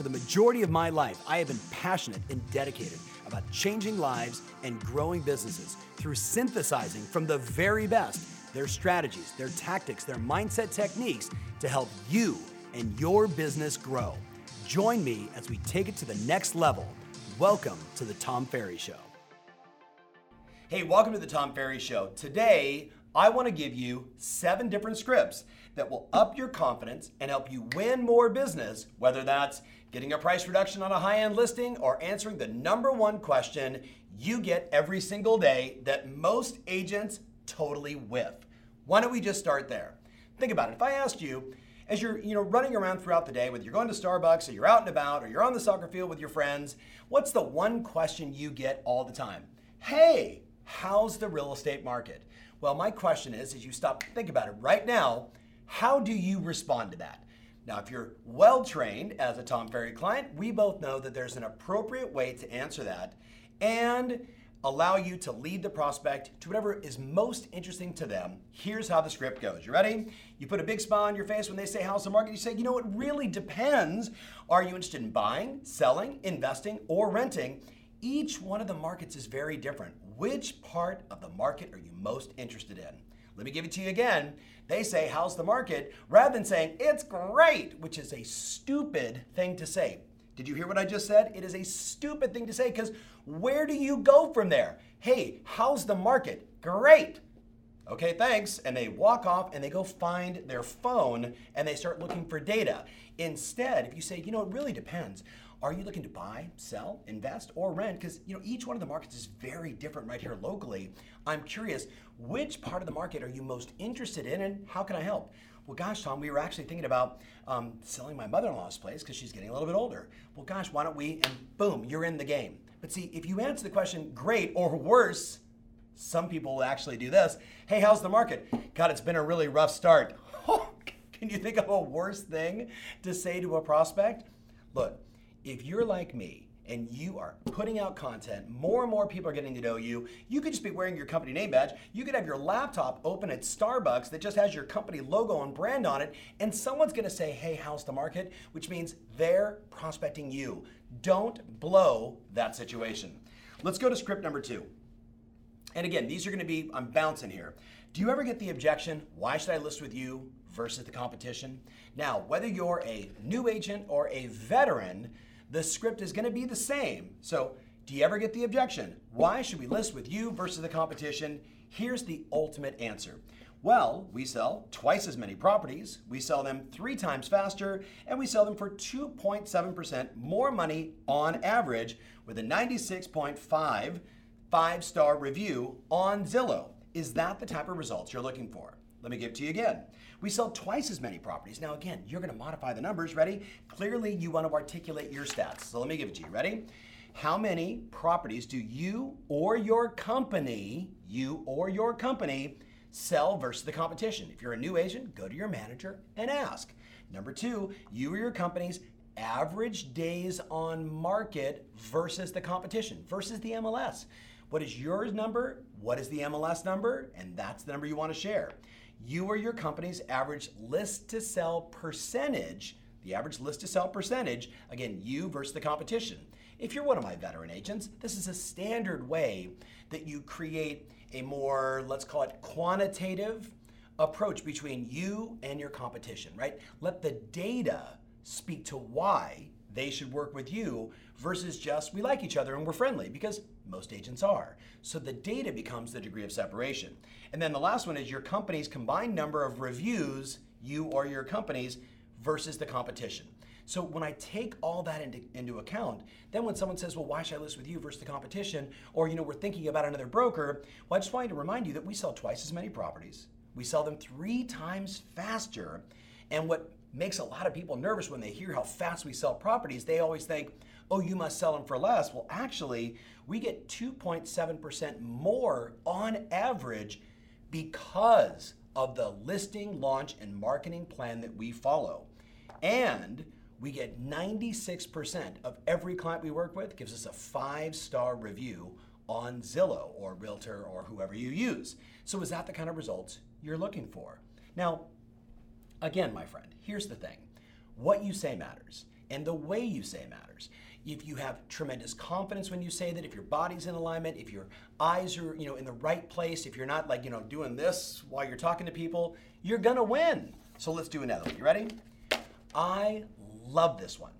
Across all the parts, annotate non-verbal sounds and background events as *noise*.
For the majority of my life, I have been passionate and dedicated about changing lives and growing businesses through synthesizing from the very best their strategies, their tactics, their mindset techniques to help you and your business grow. Join me as we take it to the next level. Welcome to the Tom Ferry Show. Hey, welcome to the Tom Ferry Show. Today, I want to give you seven different scripts that will up your confidence and help you win more business, whether that's getting a price reduction on a high end listing or answering the number one question you get every single day that most agents totally whiff. Why don't we just start there? Think about it. If I asked you, as you're you know running around throughout the day, whether you're going to Starbucks or you're out and about or you're on the soccer field with your friends, what's the one question you get all the time? Hey, how's the real estate market? Well, my question is, as you stop think about it right now, how do you respond to that? Now, if you're well trained as a Tom Ferry client, we both know that there's an appropriate way to answer that and allow you to lead the prospect to whatever is most interesting to them. Here's how the script goes. You ready? You put a big smile on your face when they say how's the market. You say, you know, it really depends. Are you interested in buying, selling, investing, or renting? Each one of the markets is very different. Which part of the market are you most interested in? Let me give it to you again. They say, How's the market? rather than saying, It's great, which is a stupid thing to say. Did you hear what I just said? It is a stupid thing to say because where do you go from there? Hey, how's the market? Great. Okay, thanks. And they walk off and they go find their phone and they start looking for data. Instead, if you say, you know, it really depends. Are you looking to buy, sell, invest, or rent? Because you know each one of the markets is very different right here locally. I'm curious, which part of the market are you most interested in, and how can I help? Well, gosh, Tom, we were actually thinking about um, selling my mother-in-law's place because she's getting a little bit older. Well, gosh, why don't we? And boom, you're in the game. But see, if you answer the question, great, or worse, some people will actually do this. Hey, how's the market? God, it's been a really rough start. *laughs* Can you think of a worse thing to say to a prospect? Look, if you're like me and you are putting out content, more and more people are getting to know you. You could just be wearing your company name badge. You could have your laptop open at Starbucks that just has your company logo and brand on it, and someone's gonna say, Hey, how's the market? Which means they're prospecting you. Don't blow that situation. Let's go to script number two. And again, these are gonna be, I'm bouncing here. Do you ever get the objection, why should I list with you versus the competition? Now, whether you're a new agent or a veteran, the script is going to be the same. So, do you ever get the objection? Why should we list with you versus the competition? Here's the ultimate answer. Well, we sell twice as many properties, we sell them three times faster, and we sell them for 2.7% more money on average with a 96.5 five star review on Zillow. Is that the type of results you're looking for? Let me give it to you again. We sell twice as many properties. Now, again, you're going to modify the numbers. Ready? Clearly, you want to articulate your stats. So let me give it to you. Ready? How many properties do you or your company, you or your company, sell versus the competition? If you're a new agent, go to your manager and ask. Number two, you or your company's average days on market versus the competition, versus the MLS. What is your number? What is the MLS number? And that's the number you want to share you or your company's average list to sell percentage, the average list to sell percentage, again, you versus the competition. If you're one of my veteran agents, this is a standard way that you create a more, let's call it quantitative approach between you and your competition, right? Let the data speak to why they should work with you versus just we like each other and we're friendly because most agents are. So the data becomes the degree of separation. And then the last one is your company's combined number of reviews, you or your company's, versus the competition. So when I take all that into, into account, then when someone says, well, why should I list with you versus the competition? Or, you know, we're thinking about another broker, well, I just wanted to remind you that we sell twice as many properties. We sell them three times faster. And what makes a lot of people nervous when they hear how fast we sell properties. They always think, oh, you must sell them for less. Well, actually, we get 2.7% more on average because of the listing, launch, and marketing plan that we follow. And we get 96% of every client we work with gives us a five star review on Zillow or Realtor or whoever you use. So, is that the kind of results you're looking for? Now, Again, my friend, here's the thing what you say matters. and the way you say matters. If you have tremendous confidence when you say that, if your body's in alignment, if your eyes are, you know, in the right place, if you're not like, you know, doing this while you're talking to people, you're gonna win. So let's do another one. You ready? I love this one.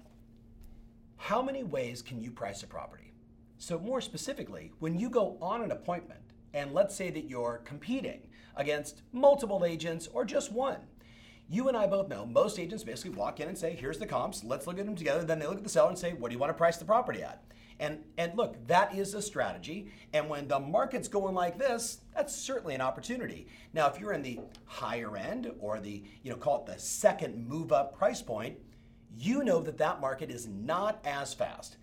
How many ways can you price a property? So, more specifically, when you go on an appointment, and let's say that you're competing against multiple agents or just one, you and I both know most agents basically walk in and say, here's the comps, let's look at them together. Then they look at the seller and say, what do you want to price the property at? And, and look, that is a strategy. And when the market's going like this, that's certainly an opportunity. Now, if you're in the higher end or the, you know, call it the second move up price point, you know that that market is not as fast.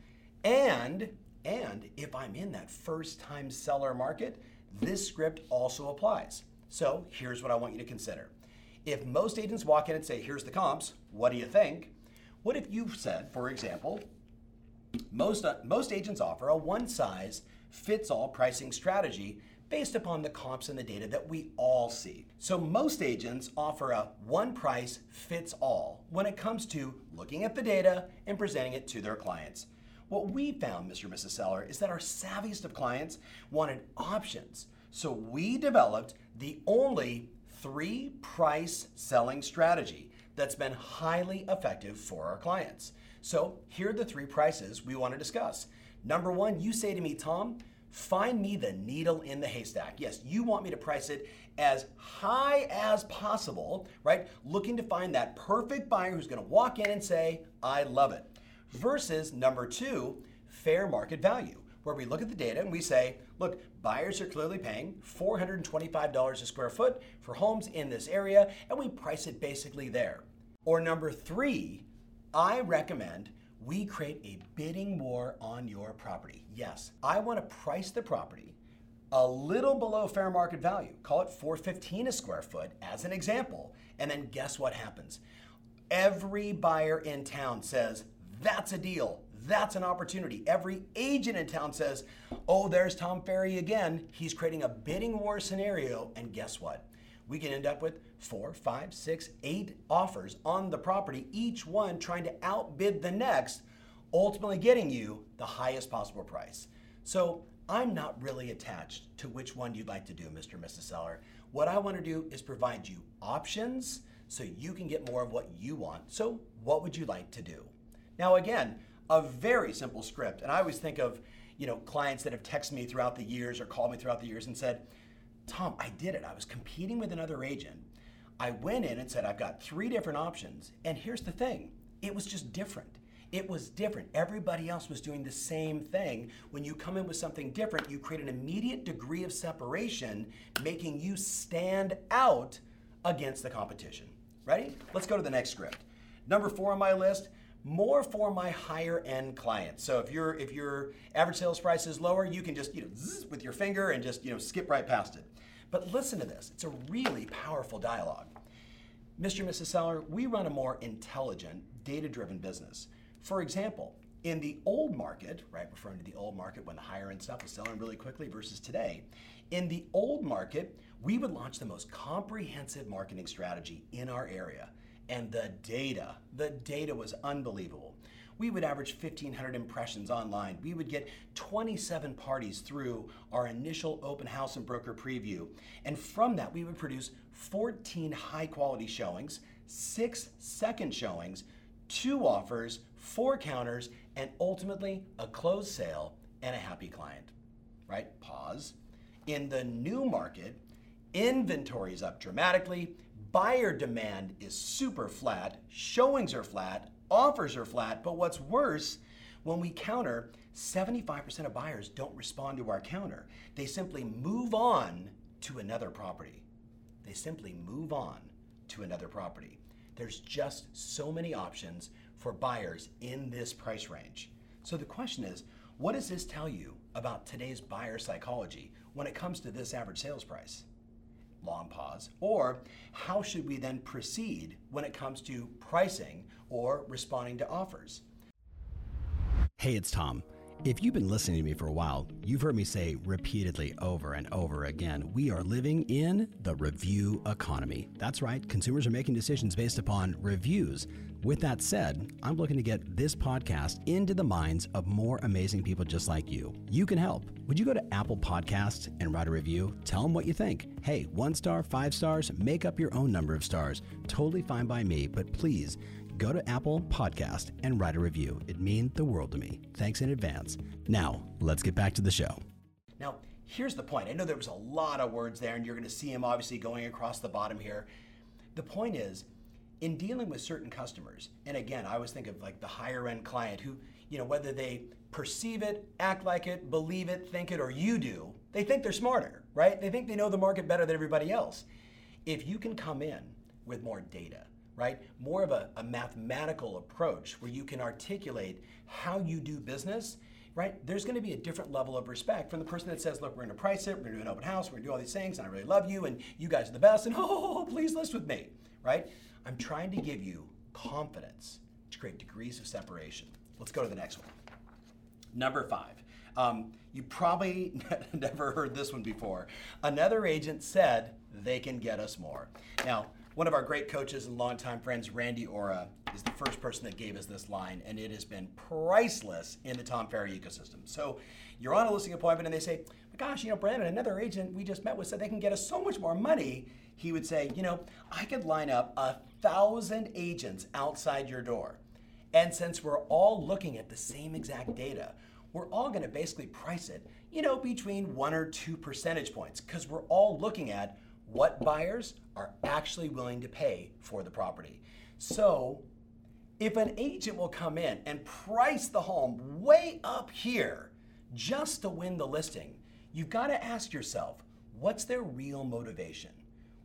And and if I'm in that first time seller market, this script also applies. So here's what I want you to consider. If most agents walk in and say, here's the comps, what do you think? What if you said, for example, most, uh, most agents offer a one size fits all pricing strategy based upon the comps and the data that we all see. So most agents offer a one price fits all when it comes to looking at the data and presenting it to their clients. What we found, Mr. and Mrs. Seller, is that our savviest of clients wanted options. So we developed the only three price selling strategy that's been highly effective for our clients. So here are the three prices we want to discuss. Number one, you say to me, Tom, find me the needle in the haystack. Yes, you want me to price it as high as possible, right? Looking to find that perfect buyer who's going to walk in and say, I love it. Versus number two, fair market value, where we look at the data and we say, look, buyers are clearly paying $425 a square foot for homes in this area, and we price it basically there. Or number three, I recommend we create a bidding war on your property. Yes, I want to price the property a little below fair market value. Call it 415 a square foot as an example. And then guess what happens? Every buyer in town says, that's a deal. That's an opportunity. Every agent in town says, oh, there's Tom Ferry again. He's creating a bidding war scenario. And guess what? We can end up with four, five, six, eight offers on the property, each one trying to outbid the next, ultimately getting you the highest possible price. So I'm not really attached to which one you'd like to do, Mr. and Mrs. Seller. What I want to do is provide you options so you can get more of what you want. So, what would you like to do? Now, again, a very simple script. And I always think of, you know, clients that have texted me throughout the years or called me throughout the years and said, Tom, I did it. I was competing with another agent. I went in and said, I've got three different options. And here's the thing it was just different. It was different. Everybody else was doing the same thing. When you come in with something different, you create an immediate degree of separation, making you stand out against the competition. Ready? Let's go to the next script. Number four on my list more for my higher end clients. So if your if your average sales price is lower, you can just you know zzz, with your finger and just you know skip right past it. But listen to this; it's a really powerful dialogue. Mr. and Mrs. Seller, we run a more intelligent, data-driven business. For example, in the old market, right, referring to the old market when the higher end stuff was selling really quickly versus today, in the old market, we would launch the most comprehensive marketing strategy in our area. And the data, the data was unbelievable. We would average 1,500 impressions online. We would get 27 parties through our initial open house and broker preview. And from that, we would produce 14 high quality showings, six second showings, two offers, four counters, and ultimately a closed sale and a happy client. Right? Pause. In the new market, inventory is up dramatically buyer demand is super flat, showings are flat, offers are flat, but what's worse, when we counter, 75% of buyers don't respond to our counter. They simply move on to another property. They simply move on to another property. There's just so many options for buyers in this price range. So the question is, what does this tell you about today's buyer psychology when it comes to this average sales price? Long pause, or how should we then proceed when it comes to pricing or responding to offers? Hey, it's Tom. If you've been listening to me for a while, you've heard me say repeatedly over and over again we are living in the review economy. That's right, consumers are making decisions based upon reviews. With that said, I'm looking to get this podcast into the minds of more amazing people just like you. You can help. Would you go to Apple Podcasts and write a review? Tell them what you think. Hey, one star, five stars, make up your own number of stars. Totally fine by me, but please go to Apple Podcast and write a review. It means the world to me. Thanks in advance. Now, let's get back to the show. Now, here's the point. I know there was a lot of words there, and you're going to see them obviously going across the bottom here. The point is, in dealing with certain customers, and again, I always think of like the higher end client who, you know, whether they perceive it, act like it, believe it, think it, or you do, they think they're smarter, right? They think they know the market better than everybody else. If you can come in with more data, right? More of a, a mathematical approach where you can articulate how you do business right? There's going to be a different level of respect from the person that says, look, we're going to price it, we're going to do an open house, we're going to do all these things, and I really love you, and you guys are the best, and *laughs* oh, please list with me, right? I'm trying to give you confidence to create degrees of separation. Let's go to the next one. Number five. Um, you probably *laughs* never heard this one before. Another agent said they can get us more. Now, one of our great coaches and longtime friends, Randy Ora, is the first person that gave us this line, and it has been priceless in the Tom Ferry ecosystem. So you're on a listing appointment, and they say, my gosh, you know, Brandon, another agent we just met with said they can get us so much more money. He would say, you know, I could line up a thousand agents outside your door. And since we're all looking at the same exact data, we're all going to basically price it, you know, between one or two percentage points because we're all looking at what buyers are actually willing to pay for the property. So, if an agent will come in and price the home way up here just to win the listing, you've got to ask yourself what's their real motivation?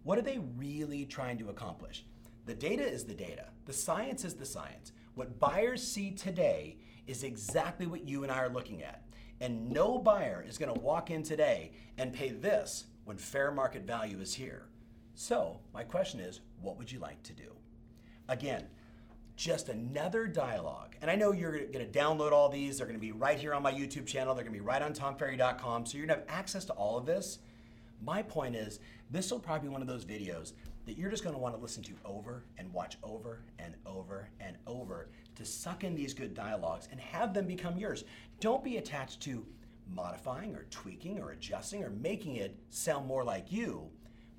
What are they really trying to accomplish? The data is the data, the science is the science. What buyers see today is exactly what you and I are looking at. And no buyer is going to walk in today and pay this when fair market value is here. So, my question is what would you like to do? Again, just another dialogue. And I know you're going to download all these. They're going to be right here on my YouTube channel. They're going to be right on tomferry.com. So you're going to have access to all of this. My point is, this will probably be one of those videos that you're just want to listen to over and watch over and over and over to suck in these good dialogues and have them become yours. Don't be attached to modifying or tweaking or adjusting or making it sound more like you.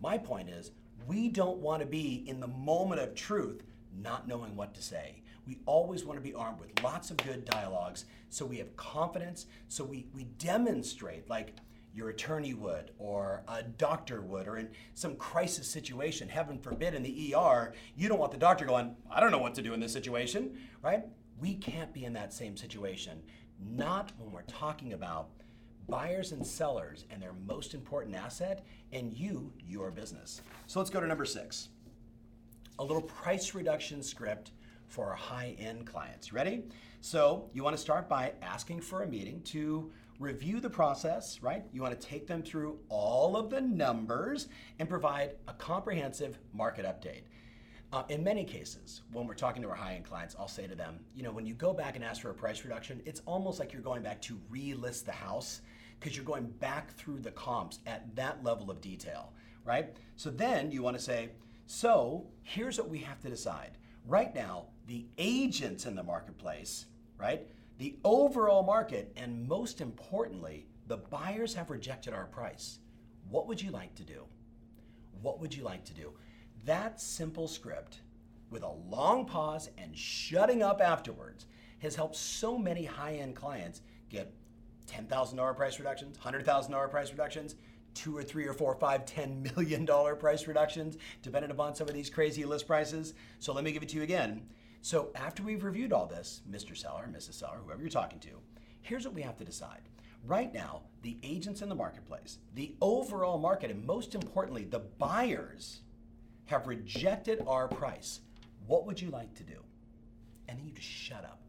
My point is, we don't want to be in the moment of truth not knowing what to say. We always want to be armed with lots of good dialogues so we have confidence, so we, we demonstrate, like your attorney would, or a doctor would, or in some crisis situation, heaven forbid, in the ER, you don't want the doctor going, I don't know what to do in this situation, right? We can't be in that same situation not when we're talking about buyers and sellers and their most important asset, and you, your business. So let's go to number six a little price reduction script for our high end clients. Ready? So you want to start by asking for a meeting to review the process, right? You want to take them through all of the numbers and provide a comprehensive market update. Uh, in many cases, when we're talking to our high end clients, I'll say to them, you know, when you go back and ask for a price reduction, it's almost like you're going back to relist the house because you're going back through the comps at that level of detail, right? So then you want to say, so here's what we have to decide. Right now, the agents in the marketplace, right? The overall market, and most importantly, the buyers have rejected our price. What would you like to do? What would you like to do? That simple script, with a long pause and shutting up afterwards, has helped so many high end clients get $10,000 price reductions, $100,000 price reductions, two or three or four, five, ten million dollar price reductions, depending upon some of these crazy list prices. So let me give it to you again. So after we've reviewed all this, Mr. Seller, Mrs. Seller, whoever you're talking to, here's what we have to decide. Right now, the agents in the marketplace, the overall market, and most importantly, the buyers have rejected our price. What would you like to do? And then you just shut up.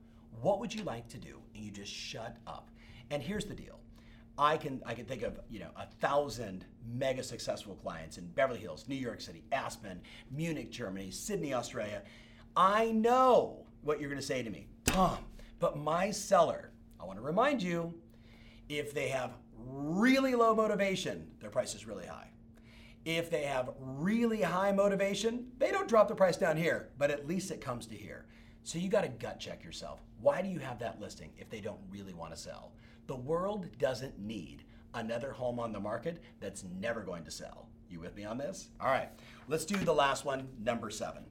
What would you like to do? And you just shut up. And here's the deal. I can I can think of you know a thousand mega successful clients in Beverly Hills, New York City, Aspen, Munich, Germany, Sydney, Australia. I know what you're going to say to me, Tom. But my seller, I want to remind you if they have really low motivation, their price is really high. If they have really high motivation, they don't drop the price down here, but at least it comes to here. So you got to gut check yourself. Why do you have that listing if they don't really want to sell? The world doesn't need another home on the market that's never going to sell. You with me on this? All right, let's do the last one, number seven.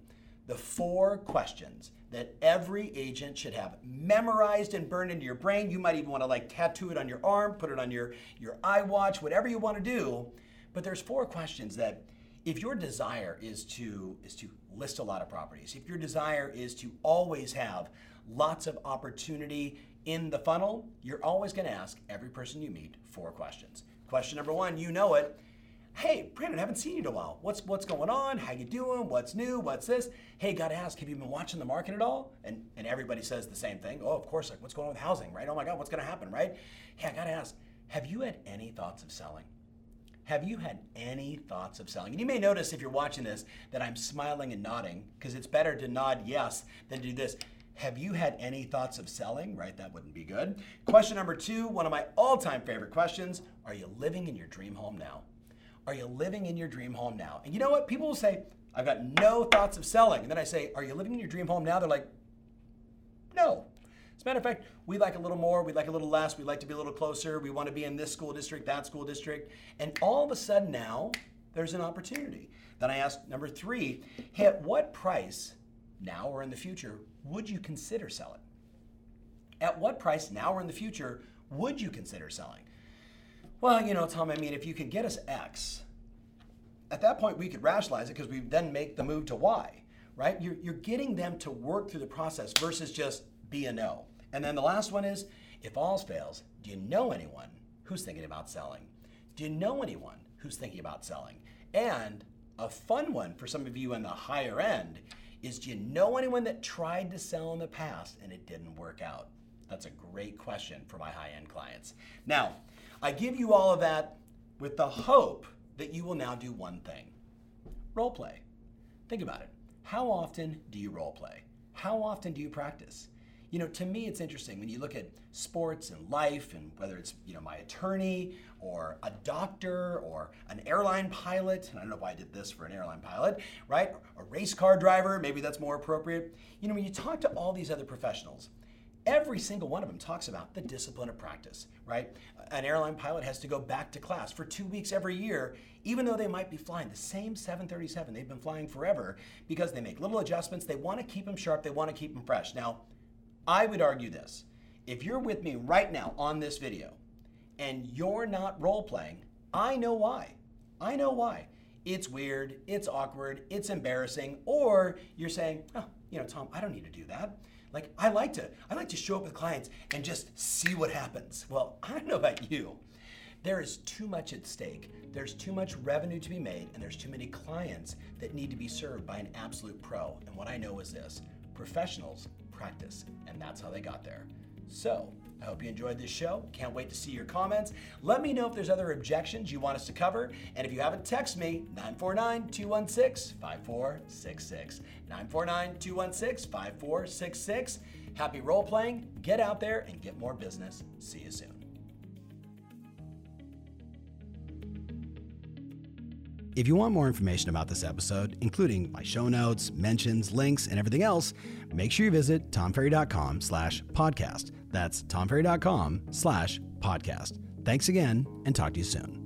The four questions that every agent should have memorized and burned into your brain. You might even want to like tattoo it on your arm, put it on your, your watch, whatever you want to do. But there's four questions that if your desire is to is to list a lot of properties, if your desire is to always have lots of opportunity in the funnel, you're always going to ask every person you meet four questions. Question number 1, you know it, Hey, Brandon, I haven't seen you in a while. What's what's going on? How you doing? What's new? What's this? Hey, gotta ask, have you been watching the market at all? And and everybody says the same thing. Oh, of course, like what's going on with housing, right? Oh my God, what's gonna happen, right? Hey, I gotta ask, have you had any thoughts of selling? Have you had any thoughts of selling? And you may notice if you're watching this that I'm smiling and nodding, because it's better to nod yes than to do this. Have you had any thoughts of selling? Right, that wouldn't be good. Question number two, one of my all time favorite questions Are you living in your dream home now? Are you living in your dream home now? And you know what? People will say, I've got no thoughts of selling. And then I say, Are you living in your dream home now? They're like, No. As a matter of fact, we like a little more, We'd like a little less, We'd like to be a little closer, we want to be in this school district, that school district. And all of a sudden now, there's an opportunity. Then I ask number three, hey, at what price, now or in the future, would you consider selling? At what price, now or in the future, would you consider selling? Well, you know, Tom, I mean, if you could get us X, at that point we could rationalize it because we then make the move to Y, right? You're, you're getting them to work through the process versus just be a no. And then the last one is if all fails, do you know anyone who's thinking about selling? Do you know anyone who's thinking about selling? And a fun one for some of you in the higher end is do you know anyone that tried to sell in the past and it didn't work out? That's a great question for my high end clients. Now, I give you all of that with the hope that you will now do one thing role play. Think about it. How often do you role play? How often do you practice? You know, to me, it's interesting when you look at sports and life, and whether it's you know my attorney or a doctor or an airline pilot. And I don't know why I did this for an airline pilot, right? A race car driver, maybe that's more appropriate. You know, when you talk to all these other professionals, Every single one of them talks about the discipline of practice, right? An airline pilot has to go back to class for two weeks every year, even though they might be flying the same 737 they've been flying forever, because they make little adjustments. They want to keep them sharp, they want to keep them fresh. Now, I would argue this if you're with me right now on this video and you're not role playing, I know why. I know why. It's weird, it's awkward, it's embarrassing, or you're saying, oh, you know, Tom, I don't need to do that. Like I like to, I like to show up with clients and just see what happens. Well, *laughs* I don't know about you. There is too much at stake. There's too much revenue to be made, and there's too many clients that need to be served by an absolute pro. And what I know is this professionals practice, and that's how they got there. So, I hope you enjoyed this show. Can't wait to see your comments. Let me know if there's other objections you want us to cover. And if you haven't, text me 949 216 5466. 949 216 5466. Happy role playing. Get out there and get more business. See you soon. If you want more information about this episode, including my show notes, mentions, links, and everything else, make sure you visit tomferry.com slash podcast. That's tomferry.com slash podcast. Thanks again and talk to you soon.